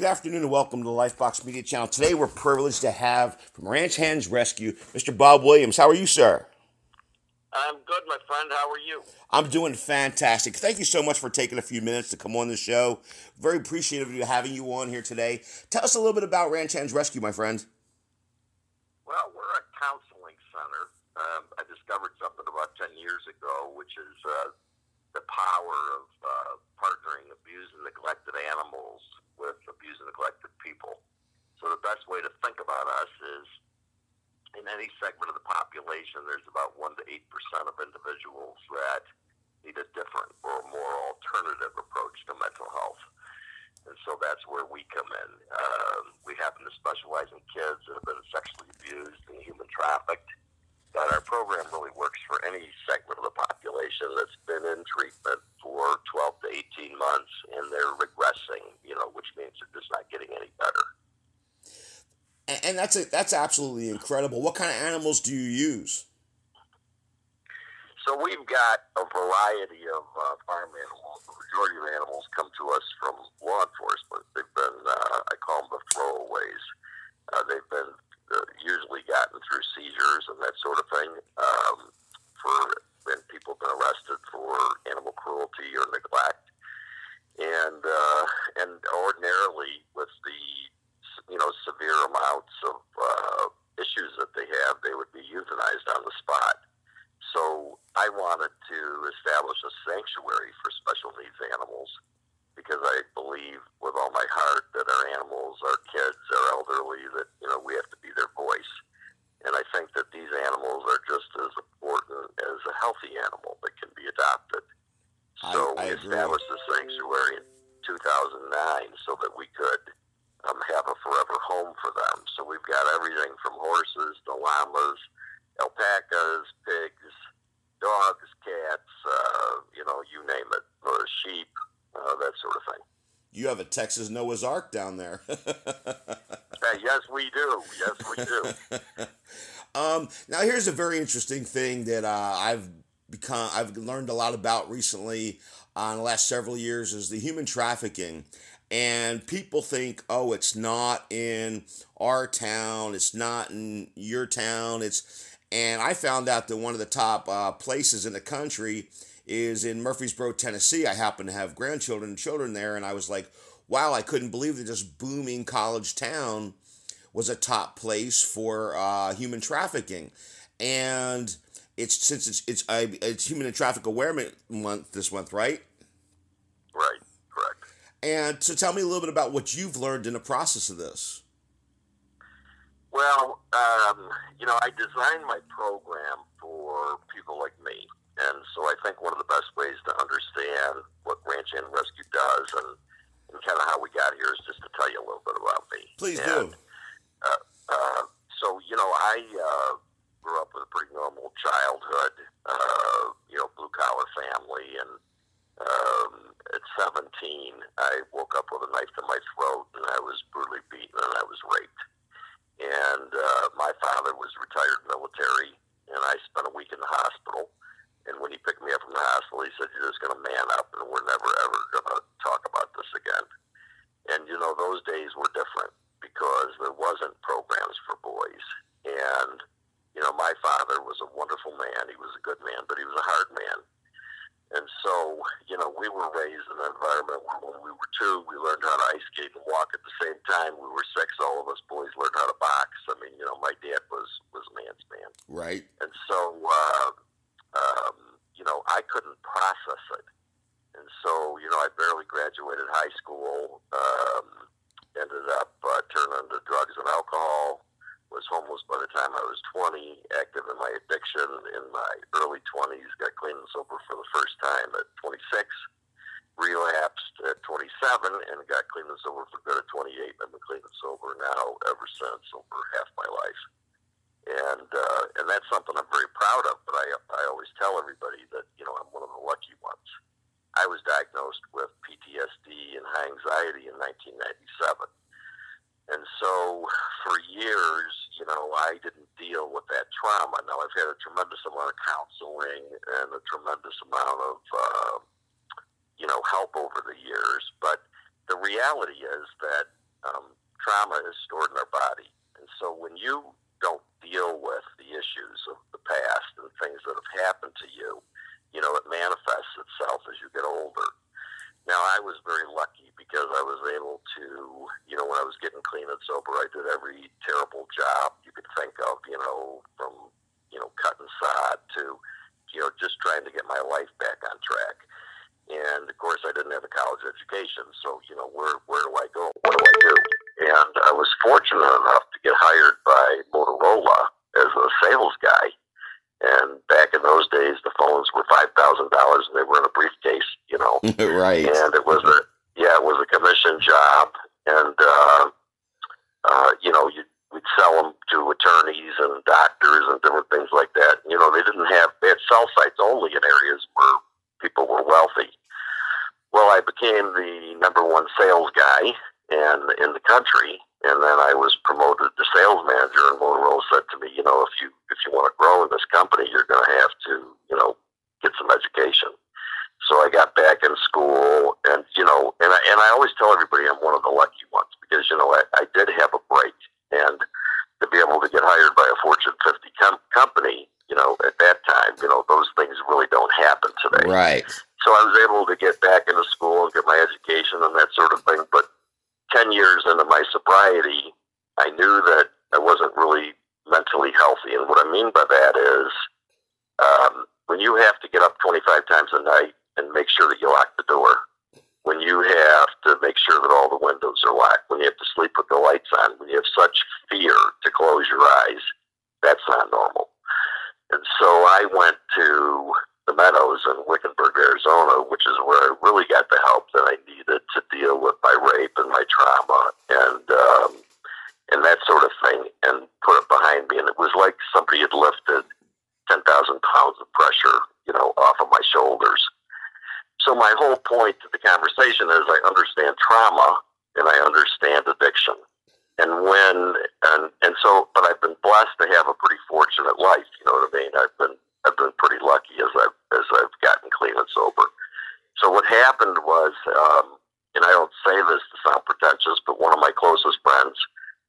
Good afternoon and welcome to the Lifebox Media Channel. Today we're privileged to have from Ranch Hands Rescue, Mr. Bob Williams. How are you, sir? I'm good, my friend. How are you? I'm doing fantastic. Thank you so much for taking a few minutes to come on the show. Very appreciative of you having you on here today. Tell us a little bit about Ranch Hands Rescue, my friend. Well, we're a counseling center. Um, I discovered something about 10 years ago, which is uh, the power of uh, partnering abused and neglected animals with abused and neglected people. So the best way to think about us is in any segment of the population, there's about 1% to 8% of individuals that need a different or more alternative approach to mental health. And so that's where we come in. Um, we happen to specialize in kids that have been sexually abused and human trafficked. But our program really works for any segment of the population that's been in treatment for 12 to 18 months and they're regressing, you know, which means they're just not getting any better. And that's a, that's absolutely incredible. What kind of animals do you use? So we've got a variety of uh, farm animals. The majority of animals come to us from law enforcement. They've been, uh, I call them the throwaways. Uh, they've been usually gotten through seizures and that sort of thing. Um, for when people have been arrested for animal cruelty or neglect, and uh, and ordinarily with the you know severe amounts of uh, issues that they have, they would be euthanized on the spot. So I wanted to establish a sanctuary for special needs animals because I believe with all my heart that our animals, our kids, our elderly, that you know we have to be their voice. And I think that these animals are just as important as a healthy animal that can be adopted. So I, I we established the sanctuary in 2009 so that we could um, have a forever home for them. So we've got everything from horses to llamas, alpacas, pigs, dogs, cats, uh, you know, you name it, uh, sheep, uh, that sort of thing. You have a Texas Noah's Ark down there. Uh, yes, we do. Yes, we do. um, now, here's a very interesting thing that uh, I've become, I've learned a lot about recently on the last several years is the human trafficking. And people think, oh, it's not in our town, it's not in your town, it's and I found out that one of the top uh, places in the country is in Murfreesboro, Tennessee. I happen to have grandchildren and children there, and I was like, wow, I couldn't believe that this booming college town was a top place for uh, human trafficking. And it's since it's it's uh, it's Human Traffic Awareness Month this month, right? Right, correct. And so, tell me a little bit about what you've learned in the process of this. Well, um, you know, I designed my program for people like me. And so I think one of the best ways to understand what Ranch Hand Rescue does and, and kind of how we got here is just to tell you a little bit about me. Please and, do. Uh, uh, so, you know, I uh, grew up with a pretty normal childhood, uh, you know, blue collar family. And um, at 17, I woke up with a knife to my throat and I was brutally beaten and I was raped and uh, my father was retired military, and I spent a week in the hospital. And when he picked me up from the hospital, he said, "You're just going to man up, and we're never ever going to talk about this again." And you know, those days were different because there wasn't programs for boys, and you know, my father was a wonderful man. He was a good man, but he was a hard man. And so, you know, we were raised in an environment where when we were two, we learned how to ice skate and walk at the same time. We were six, all of us boys learned how to box. I mean, you know, my dad was was a man's man. Right. And so, uh, um, you know, I couldn't process it. And so, you know, I barely graduated high school. Um, ended up uh, turning to drugs and alcohol. Was homeless by the time I was 20. Active in my addiction in my early 20s. Got clean and sober for the first time at 26. Relapsed at 27 and got clean and sober for good at 28. I've been clean and sober now ever since over half my life. And uh, and that's something I'm very proud of. But I I always tell everybody that you know I'm one of the lucky ones. I was diagnosed with PTSD and high anxiety in 1997. And so for years, you know, I didn't deal with that trauma. Now I've had a tremendous amount of counseling and a tremendous amount of, uh, you know, help over the years. But the reality is that um, trauma is stored in our body. And so when you don't deal with the issues of the past and things that have happened to you, you know, it manifests itself as you get older. Now, I was very lucky because I was able to, you know, when I was getting clean and sober, I did every terrible job you could think of, you know, from, you know, cutting sod to, you know, just trying to get my life back on track. And of course, I didn't have a college education, so you know, where where do I go? What do I do? And I was fortunate enough to get hired by Motorola as a sales guy. And back in those days, the phones were five thousand dollars, and they were in a briefcase, you know. right. And it was a yeah, it was a commission job, and uh, uh, you know, you we'd sell them to attorneys and doctors and different things like that. You know, they didn't have they had cell sites only in areas where people were wealthy. Well, I became the number one sales guy and in the country, and then I was promoted to sales manager. And Motorola said to me, you know, if you if you want to grow in this company, you're going to have to, you know, get some education. So I got back in school, and you know, and I, and I always tell everybody I'm one of the lucky ones because you know I, I did have a break, and to be able to get hired by a Fortune 50 com- company, you know, at that time, you know, those things really don't happen today. Right. So I was able to get back into school and get my education and that sort of thing. But 10 years into my sobriety, I knew that I wasn't really mentally healthy. And what I mean by that is um, when you have to get up 25 times a night and make sure that you lock the door, when you have to make sure that all the windows are locked, when you have to sleep with the lights on, when you have such fear to close your eyes, that's not normal. And so I went to the Meadows in Wickenburg, Arizona, which is where I really got the help that I needed to deal with my rape and my trauma and um, and that sort of thing, and put it behind me. And it was like somebody had lifted ten thousand pounds of pressure, you know, off of my shoulders. So my whole point to the conversation is I understand trauma and I understand addiction. And when and and so, but I've been blessed to have a pretty fortunate life. You know what I mean? I've been I've been pretty lucky as I've as I've gotten clean and sober. So what happened was, um, and I don't say this to sound pretentious, but one of my closest friends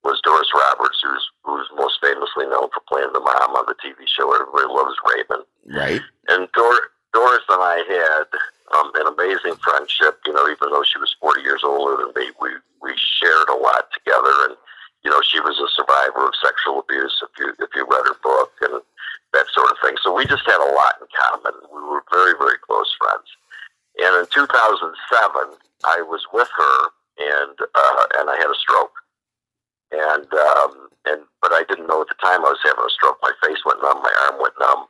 was Doris Roberts, who's who's most famously known for playing the mom on the TV show Everybody Loves Raymond. Right. And Dor- Doris and I had um, an amazing friendship. You know, even though she was 40 years older than me, we we shared a lot together. And you know, she was a survivor of sexual abuse. If you if you read her book and that sort of thing. So we just had a lot in common. We were very, very close friends. And in 2007, I was with her, and uh, and I had a stroke. And um, and but I didn't know at the time I was having a stroke. My face went numb, my arm went numb,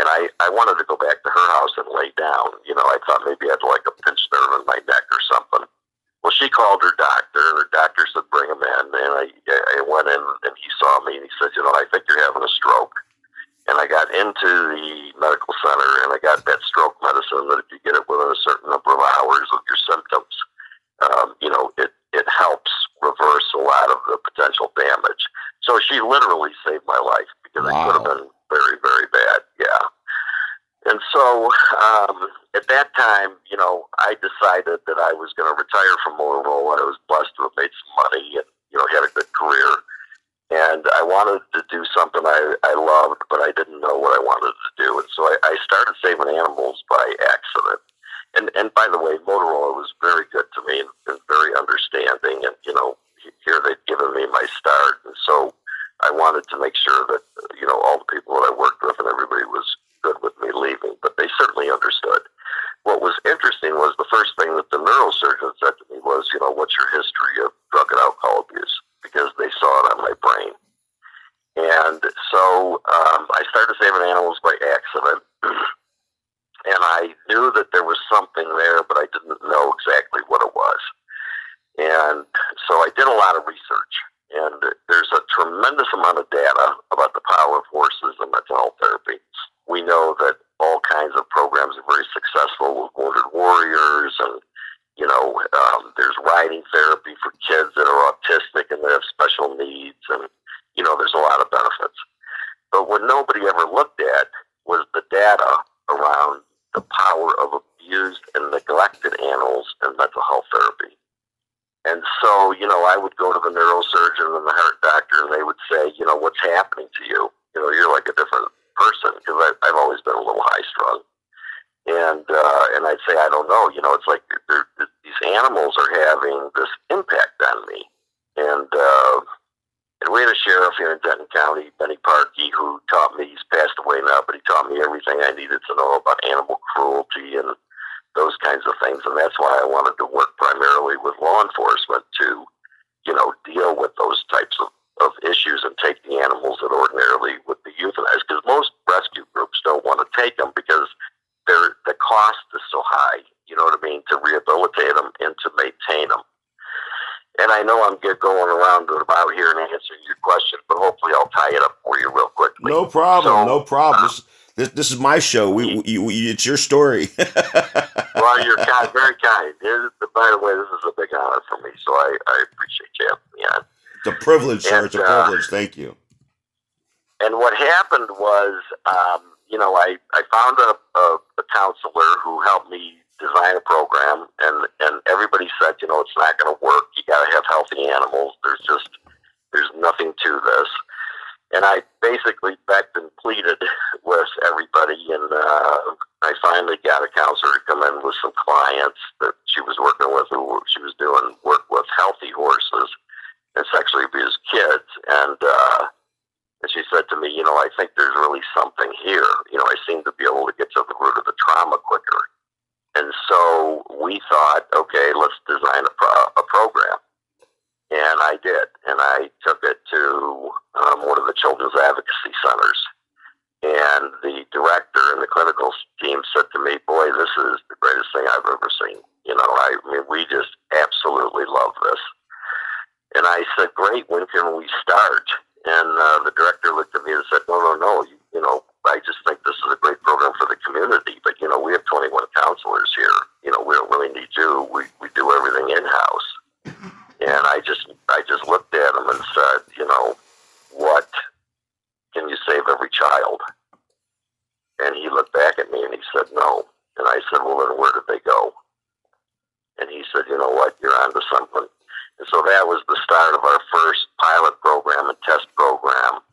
and I I wanted to go back to her house and lay down. You know, I thought maybe I had like a pinched nerve in my neck or something. Well, she called doctor, doctor said bring him in. And I I went in, and he saw me, and he said, you know, I think you're having a stroke and I got into the medical center and I got that stroke medicine that if you get it within a certain number of hours of your symptoms, um, you know, it, it helps reverse a lot of the potential damage. So she literally saved my life because wow. it could have been very, very bad. Yeah. And so um, at that time, you know, I decided that I was going to retire from Motorola. I was blessed to have made some money and, you know, had a good career and I wanted to do something I, I loved, but I didn't know what I wanted to do. And so I, I started saving animals by accident. And and by the way, Motorola was very good to me and, and very understanding. And you know, here they'd given me my start, and so I wanted to make sure that you know all the people that I worked with and everybody was good with me leaving. But they certainly understood. What was interesting was the first thing that the neurosurgeon said to me was, you know, what's your history of drug and alcohol abuse? because they saw it on my brain. And so um, I started saving animals by accident. and I knew that there was something there, but I didn't know exactly what it was. And so I did a lot of research. And there's a tremendous amount of data about the power of horses in mental health therapy. We know that all kinds of programs are very successful with wounded warriors and you know, um, there's riding therapy for kids that are autistic and that have special needs, and you know, there's a lot of benefits. But what nobody ever looked at was the data around the power of abused and neglected animals in mental health therapy. And so, you know, I would go to the neurosurgeon and the heart doctor, and they would say, you know, what's happening to you? You know, you're like a different person because I've always been a little high strung. And uh, and I'd say, I don't know. You know, it's like they're, they're, these animals are having this impact on me. And uh, and we had a sheriff here in Denton County, Benny Parkey, who taught me. He's passed away now, but he taught me everything I needed to know about animal cruelty and those kinds of things. And that's why I wanted to work primarily with law enforcement to, you know, deal with those types of, of issues and take the animals that ordinarily would be euthanized. Because most rescue groups don't want to take them because they're, the cost is so high, you know what I mean, to rehabilitate them and to maintain them. And I know I'm get going around about here and answering your question, but hopefully I'll tie it up for you real quickly. No problem. So, no problem. Uh, this, this, this is my show. We, we, we it's your story. well, you're kind, very kind. by the way, this is a big honor for me, so I, I appreciate you having me on. It's a privilege, sir. And, it's a privilege. Uh, Thank you. And what happened was, um, you know, I, I found a, a, a counselor who helped me design a program, and and everybody said, you know, it's not going to work. You got to have healthy animals. There's just there's nothing to this. And I basically begged and pleaded with everybody, and uh, I finally got a counselor to come in with some clients that she was working with, who she was doing work with healthy horses and sexually abused kids, and. Uh, and she said to me, you know, I think there's really something here. You know, I seem to be able to get to the root of the trauma quicker. And so we thought, okay, let's design a, pro- a program. And I did. And I took it to um, one of the children's advocacy centers. And the director and the clinical team said to me, boy, this is the greatest thing I've ever seen. You know, I, I mean, we just absolutely love this. And I said, great, when can we start? The director looked at me and said, no, no, no, you, you know, I just think this is a great program for the community. But you know, we have 21 counselors here. You know, we don't really need you. We we do everything in house. And I just I just looked at him and said, you know, what can you save every child? And he looked back at me and he said, no. And I said, well, then where did they go? And he said, you know what, you're onto something. And so that was the start of our first pilot program and test program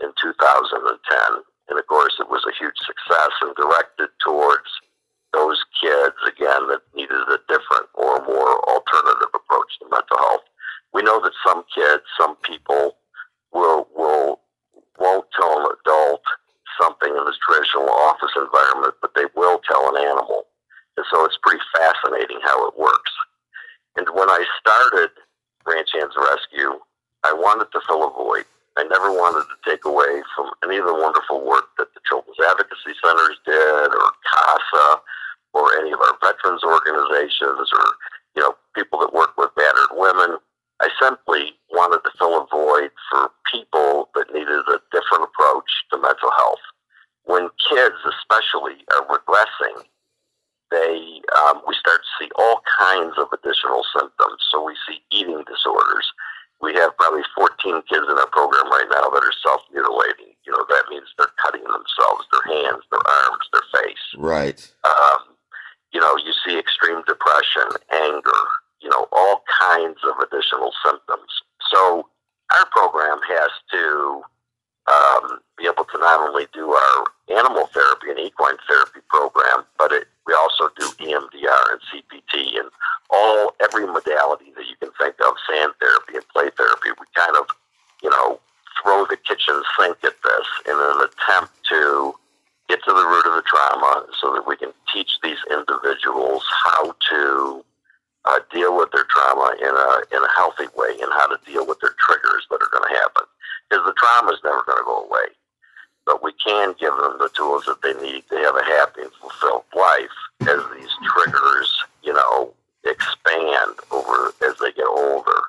in 2010 and of course, it was a huge success and directed towards those kids, again, that needed a different or more alternative approach to mental health. We know that some kids, some people will, will, won't tell an adult something in this traditional office environment, but they will tell an animal. And so it's pretty fascinating how it works. And when I started Hands Rescue, I wanted to fill a void. I never wanted to take away from any of the wonderful work that the Children's Advocacy Centers did, or CASA, or any of our veterans organizations, or you know people that work with battered women. I simply wanted to fill a void for people that needed a different approach to mental health. When kids, especially, are regressing, they um, we start to see all kinds of additional symptoms. So we see eating disorders we have probably 14 kids in our program right now that are self mutilating. You know, that means they're cutting themselves, their hands, their arms, their face. Right. Um, you know, you see extreme depression, anger, you know, all kinds of additional symptoms. So our program has to um, be able to not only do our animal therapy and equine therapy program, but it, we also do EMDR and CPT and all every modality that you can think of, sand therapy and play therapy. We kind of, you know, throw the kitchen sink at this in an attempt to get to the root of the trauma so that we can teach these individuals how to uh, deal with their trauma in a in a healthy way and how to deal with their triggers that are going to happen because the trauma is never going to go away. But we can give them the tools that they need to have a happy and fulfilled life as these triggers, you know, expand over as they get older.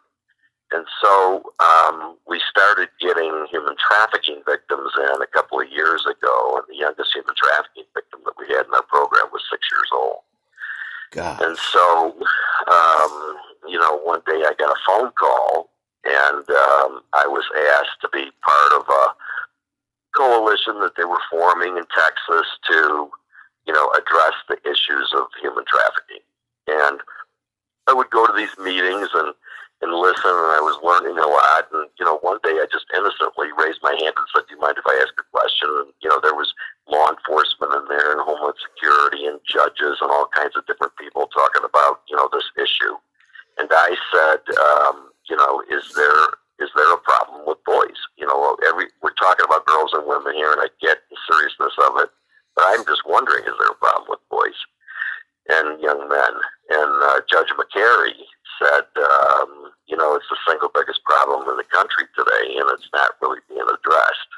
And so um, we started getting human trafficking victims in a couple of years ago, and the youngest human trafficking victim that we had in our program was six years old. God. And so, um, you know, one day I got a phone call and um, I was asked to be part of a coalition that they were forming in Texas to, you know, address the issues of human trafficking. And I would go to these meetings and and listen, and I was learning a lot. And you know, one day I just innocently raised my hand and said, "Do you mind if I ask a question?" And you know, there was law enforcement in there, and Homeland Security, and judges, and all kinds of different people talking about you know this issue. And I said, um, you know, is there is there a problem with boys? You know, every we're talking about girls and women here, and I get the seriousness of it, but I'm just wondering, is there a problem with boys and young men? And uh, Judge McCary said, um, you know, it's the single biggest problem in the country today, and it's not really being addressed.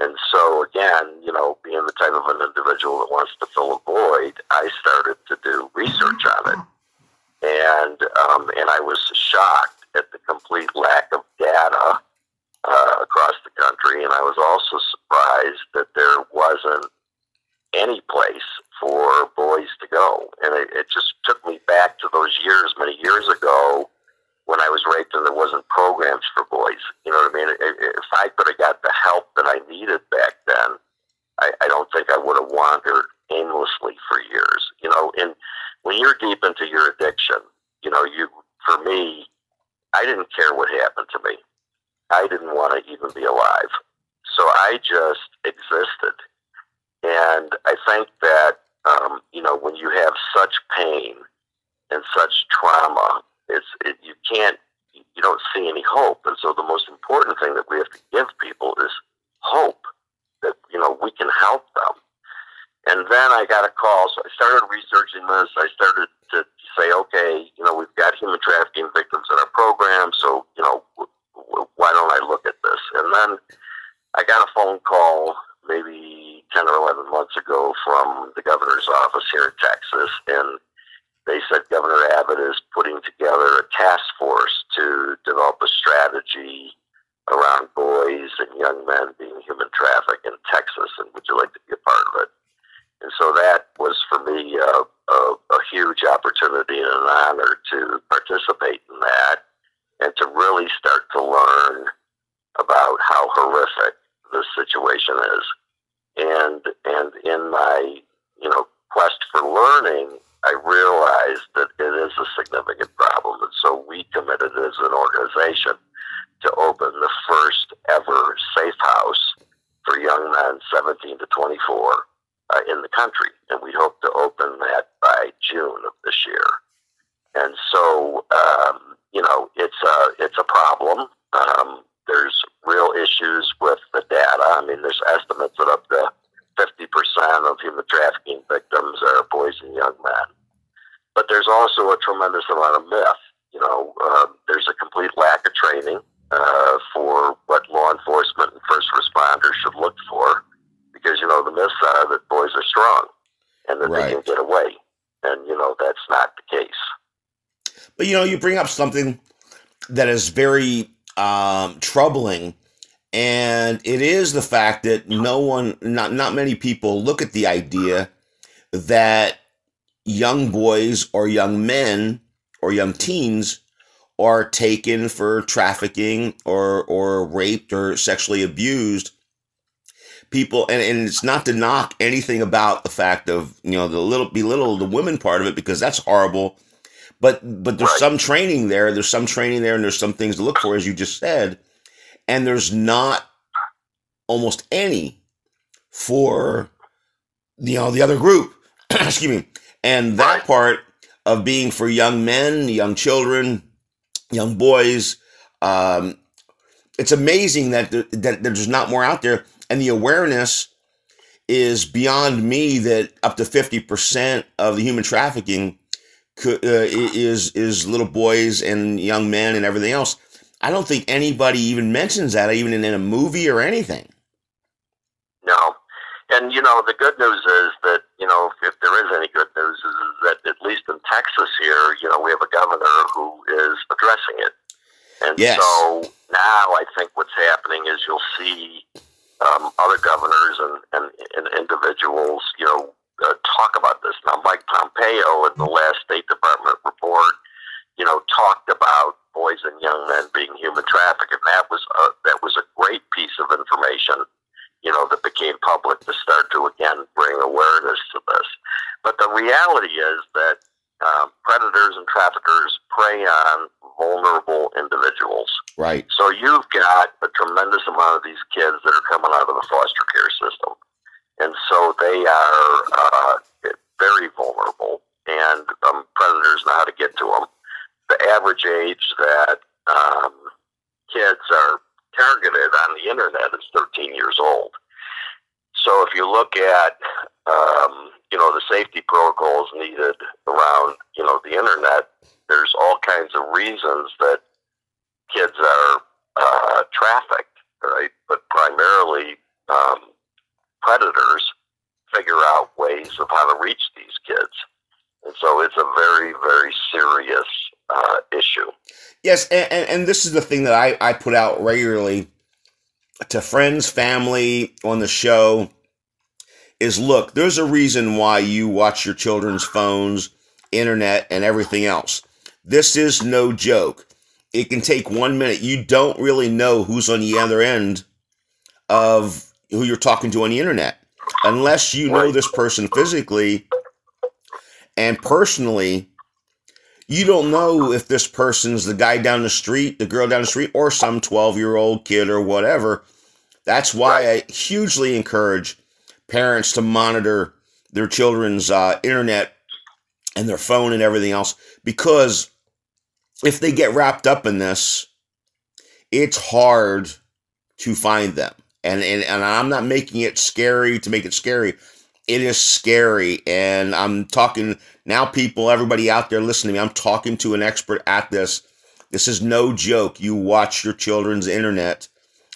And so, again, you know, being the type of an individual that wants to fill a void, I started to do research on it, and um, and I was shocked at the complete lack of data uh, across the country, and I was also surprised that wasn't any place for boys to go. And it, it just took me back to those years, many years ago, when I was raped and there wasn't programs for boys. You know what I mean? If I could have got the help that I needed back then, I, I don't think I would have wandered aimlessly for years. You know, and when you're deep into your addiction, you know, you for me, I didn't care what happened to me. I didn't want to even be alive. So I just existed. And I think that, um, you know, when you have such pain and such trauma, it's, it, you can't, you don't see any hope. And so the most important thing that we have to give people is hope that, you know, we can help them. And then I got a call. So I started researching this. I started to say, okay, you know, we've got human trafficking victims in our program. So, you know, w- w- why don't I look at Then I got a phone call maybe 10 or 11 months ago from the governor's office here in Texas. And they said Governor Abbott is putting together a task force to develop a strategy around boys and young men being human trafficked in Texas. And would you like to be a part of it? And so that was for me a, a, a huge opportunity and an honor to participate in that and to really start to learn about how horrific this situation is. And and in my you know quest for learning, I realized that it is a significant problem, and so we committed as an organization to open the first ever safe house for young men 17 to 24 uh, in the country, and we hope to open that by June of this year. And so, um, you know, it's a it's a problem. Um, there's real issues with the data. I mean, there's estimates that up to 50% of human trafficking victims are boys and young men. But there's also a tremendous amount of myth. You know, uh, there's a complete lack of training uh, for what law enforcement and first responders should look for because you know the myths are that boys are strong and that right. they can get away, and you know that's not the case. But you know, you bring up something that is very um, troubling, and it is the fact that no one, not not many people, look at the idea that young boys or young men or young teens are taken for trafficking or or raped or sexually abused people and, and it's not to knock anything about the fact of you know the little belittle the women part of it because that's horrible but but there's some training there. There's some training there and there's some things to look for as you just said. And there's not almost any for you know the other group. Excuse me. And that part of being for young men young children young boys um, it's amazing that, that there's not more out there. And the awareness is beyond me that up to 50% of the human trafficking could, uh, is is little boys and young men and everything else. I don't think anybody even mentions that, even in, in a movie or anything. No, and you know the good news is that you know if, there is any good news is, is that at least in Texas here, you know we have a governor who is addressing it, and yes. so now I think what's happening is you'll see um, other governors and, and, and individuals, you know, uh, talk about this. Now, Mike Pompeo in the last State Department report, you know, talked about boys and young men being human trafficked, and that was a, that was a great piece of information, you know, that became public to start to again bring awareness to this. But the reality is that um, predators and traffickers prey on vulnerable individuals. Right. So you've got a tremendous amount of these kids that are coming out of the foster care system, and so they are uh, very vulnerable, and um, predators know how to get to them. The average age that um, kids are targeted on the internet is 13 years old. So if you look at um, you know the safety protocols needed around you know the internet, there's all kinds of reasons that kids are uh, trafficked, right? But primarily um, predators figure out ways of how to reach these kids, and so it's a very very serious uh, issue. Yes, and, and, and this is the thing that I, I put out regularly to friends, family on the show is look, there's a reason why you watch your children's phones, internet, and everything else. This is no joke. It can take one minute. You don't really know who's on the other end of who you're talking to on the internet unless you know this person physically and personally. You don't know if this person's the guy down the street, the girl down the street, or some 12 year old kid or whatever. That's why I hugely encourage parents to monitor their children's uh, internet and their phone and everything else because if they get wrapped up in this, it's hard to find them. And, and and I'm not making it scary to make it scary. It is scary, and I'm talking now. People, everybody out there listening to me, I'm talking to an expert at this. This is no joke. You watch your children's internet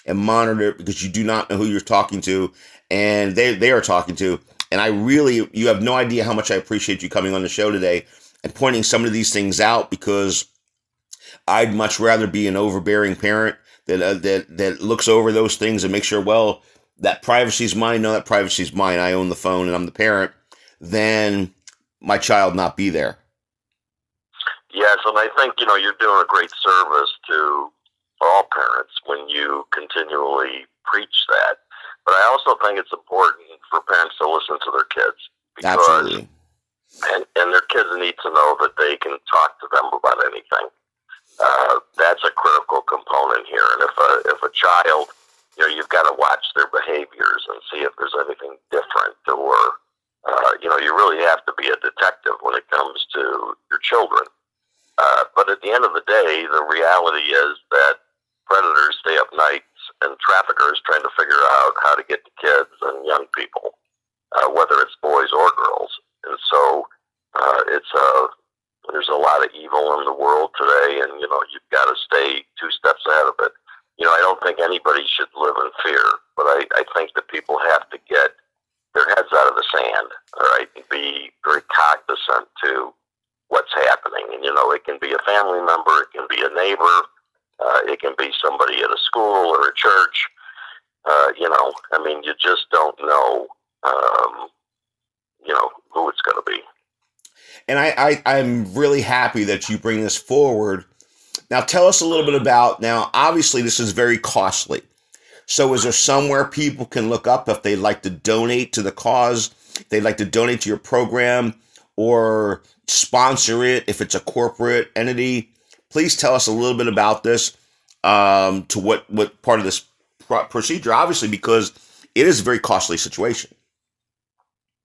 and monitor it because you do not know who you're talking to, and they they are talking to. And I really, you have no idea how much I appreciate you coming on the show today and pointing some of these things out because I'd much rather be an overbearing parent that uh, that that looks over those things and makes sure, well, that privacy is mine. No, that privacy is mine. I own the phone and I'm the parent. Then my child not be there. Yes, and I think you know you're doing a great service to all parents when you continually preach that. But I also think it's important for parents to listen to their kids because, Absolutely. and and their kids need to know that they can talk to them about anything. Uh, that's a critical component here. And if a if a child, you know, you've got to watch their behaviors and see if there's anything different, or uh, you know, you really have to be a detective when it comes to your children. Uh, but at the end of the day, the reality is that predators stay up nights and traffickers trying to figure out how to get to kids and young people, uh, whether it's boys or girls. And so uh, it's a there's a lot of evil in the world today, and you know you've got to stay two steps ahead of it. You know, I don't think anybody should live in fear, but I, I think that people have to get their heads out of the sand, all right, and be very cognizant to what's happening. And you know, it can be a family member, it can be a neighbor, uh, it can be somebody at a school or a church. Uh, you know, I mean, you just don't know, um, you know, who it's going to be. And I, I, I'm really happy that you bring this forward. Now, tell us a little bit about. Now, obviously, this is very costly. So, is there somewhere people can look up if they'd like to donate to the cause? They'd like to donate to your program or sponsor it if it's a corporate entity. Please tell us a little bit about this. Um, to what what part of this procedure? Obviously, because it is a very costly situation.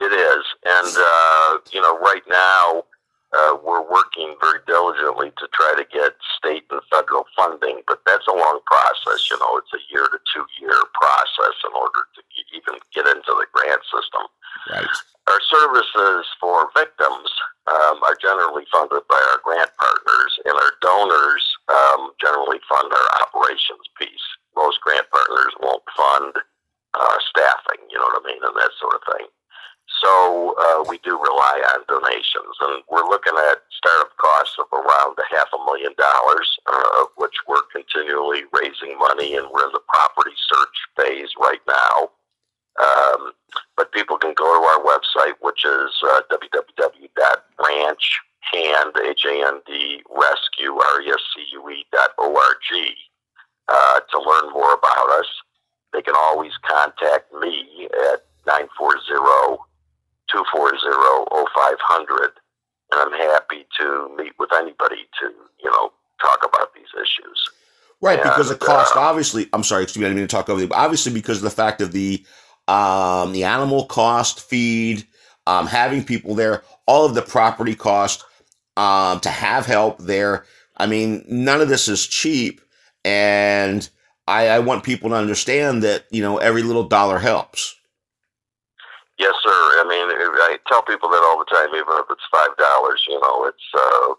It is, and uh, you know, right now uh, we're working very diligently to try to get state and federal funding, but that's a long process. You know, it's a year to two year process in order to even get into the grant system. Right. Our services for victims um, are generally funded by our grant partners, and our donors um, generally fund our operations piece. Most grant partners won't fund uh, staffing, you know what I mean, and that sort of thing. So uh, we do rely on donations, and we're looking at startup costs of around a half a million dollars, uh, of which we're continually raising money, and we're in the property search phase right now. Um, but people can go to our website, which is uh, www.ranchhand, H-A-N-D, rescue, R-E-S-C-U-E dot O-R-G, uh, to learn more about us. They can always contact me at 940 240-0500 and I'm happy to meet with anybody to, you know, talk about these issues. Right, and, because the cost, uh, obviously, I'm sorry, excuse me, I didn't mean to talk over you, but obviously because of the fact of the um, the animal cost, feed, um, having people there, all of the property cost, um, to have help there. I mean, none of this is cheap, and I, I want people to understand that you know every little dollar helps. Yes, sir. I mean, I tell people that all the time, even if it's five dollars. You know, it's uh,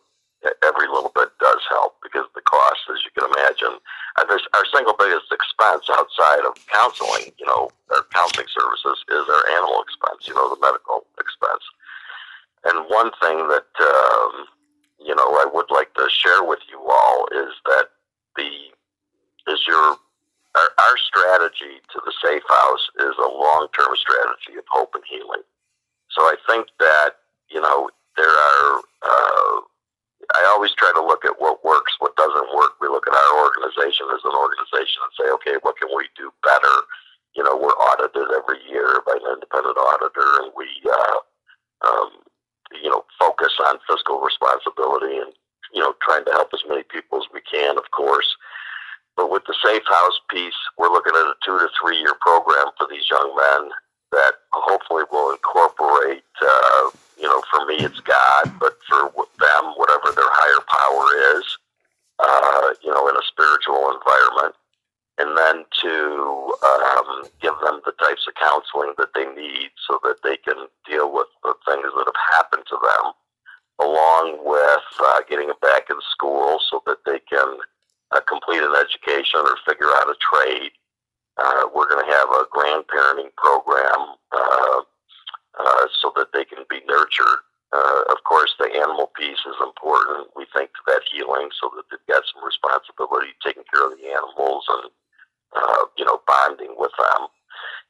every little bit does help because the cost, as you can imagine, our single biggest expense outside of counseling, you know, our counseling services is our animal expense, you know, the medical expense. And one thing that um, you know I would like to share with you all is that the is your our, our strategy to the safe house is a long term strategy of hope and healing. So I think that you know there are. Uh, I always try to look at what works, what doesn't work. We look at our organization as an organization and say, okay, what can we do better? You know, we're audited every year by an independent auditor, and we, uh, um, you know, focus on fiscal responsibility and you know trying to help as many people as we can, of course. But with the safe house piece, we're looking at a two to three year program for these young men that hopefully will incorporate, uh, you know, for me it's God, but for them, whatever their higher power is, uh, you know, in a spiritual environment. And then to um, give them the types of counseling that they need so that they can deal with the things that have happened to them, along with uh, getting them back in school so that they can uh, complete an education or figure out a trade uh, we're going to have a grandparenting program uh, uh, so that they can be nurtured. Uh, of course, the animal piece is important. We think that healing so that they've got some responsibility taking care of the animals and, uh, you know, bonding with them.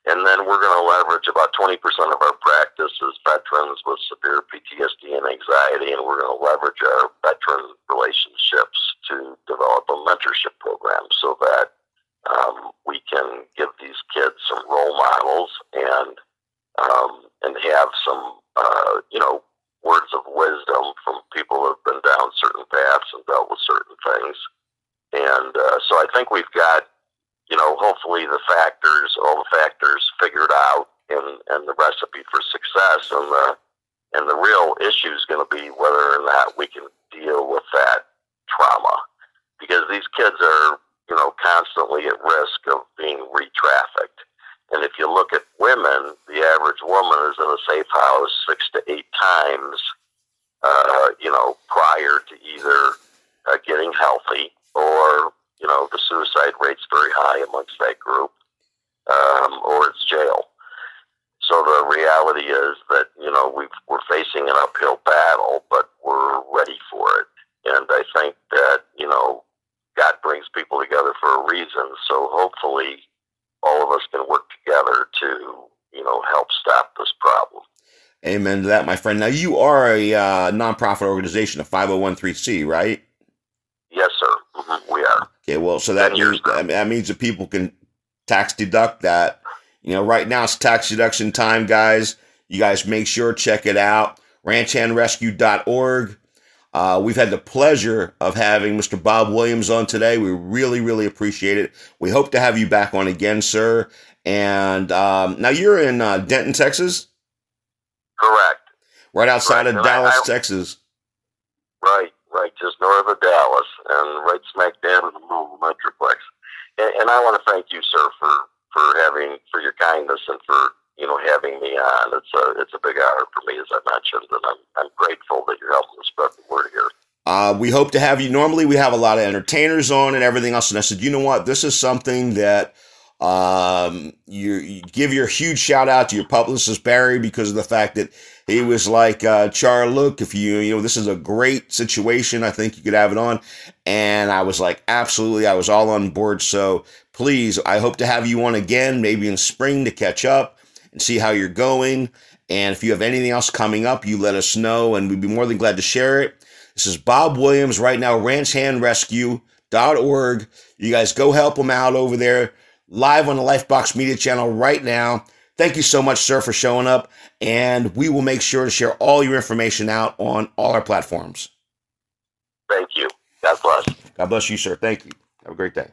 And then we're going to leverage about 20% of our practice as veterans with severe PTSD and anxiety, and we're going to leverage our veteran relationships so that um, we can give these kids some role models and um, and have some uh, you know words of wisdom from people who have been down certain paths and dealt with certain things. And uh, so I think we've got you know hopefully the factors, all the factors figured out, and and the recipe for success. And the and the real issue is going to be whether or not we can deal with that trauma because these kids are you know, constantly at risk of being re-trafficked. And if you look at women, the average woman is in a safe house six to eight times, uh, you know, prior to either uh, getting healthy or, you know, the suicide rate's very high amongst that group, um, or it's jail. So the reality is that, you know, we are facing an uphill battle, but we're ready for it. And I think that, you know, God brings people together for a reason. So hopefully, all of us can work together to you know help stop this problem. Amen to that, my friend. Now you are a uh, nonprofit organization, a five hundred oh one three c, right? Yes, sir. Mm-hmm. We are. Okay, well, so that means that means that people can tax deduct that. You know, right now it's tax deduction time, guys. You guys make sure check it out. Ranchhandrescue.org. Uh, we've had the pleasure of having Mr. Bob Williams on today. We really, really appreciate it. We hope to have you back on again, sir. And um, now you're in uh, Denton, Texas? Correct. Right outside Correct. of and Dallas, I, I, Texas. Right, right, just north of Dallas and right smack dab in the middle of the Metroplex. And, and I want to thank you, sir, for, for having, for your kindness and for you know, having me on. It's a it's a big honor for me, as I mentioned, and I'm I'm grateful that you're helping to spread the word here. Uh, we hope to have you. Normally, we have a lot of entertainers on and everything else. And I said, you know what? This is something that um, you, you, give your huge shout out to your publicist Barry because of the fact that he was like, uh, Char, look, if you, you know, this is a great situation. I think you could have it on. And I was like, absolutely. I was all on board. So please, I hope to have you on again, maybe in spring to catch up and see how you're going. And if you have anything else coming up, you let us know, and we'd be more than glad to share it. This is Bob Williams right now, ranchhandrescue.org. You guys go help him out over there, live on the Lifebox Media channel right now. Thank you so much, sir, for showing up, and we will make sure to share all your information out on all our platforms. Thank you. God bless. God bless you, sir. Thank you. Have a great day.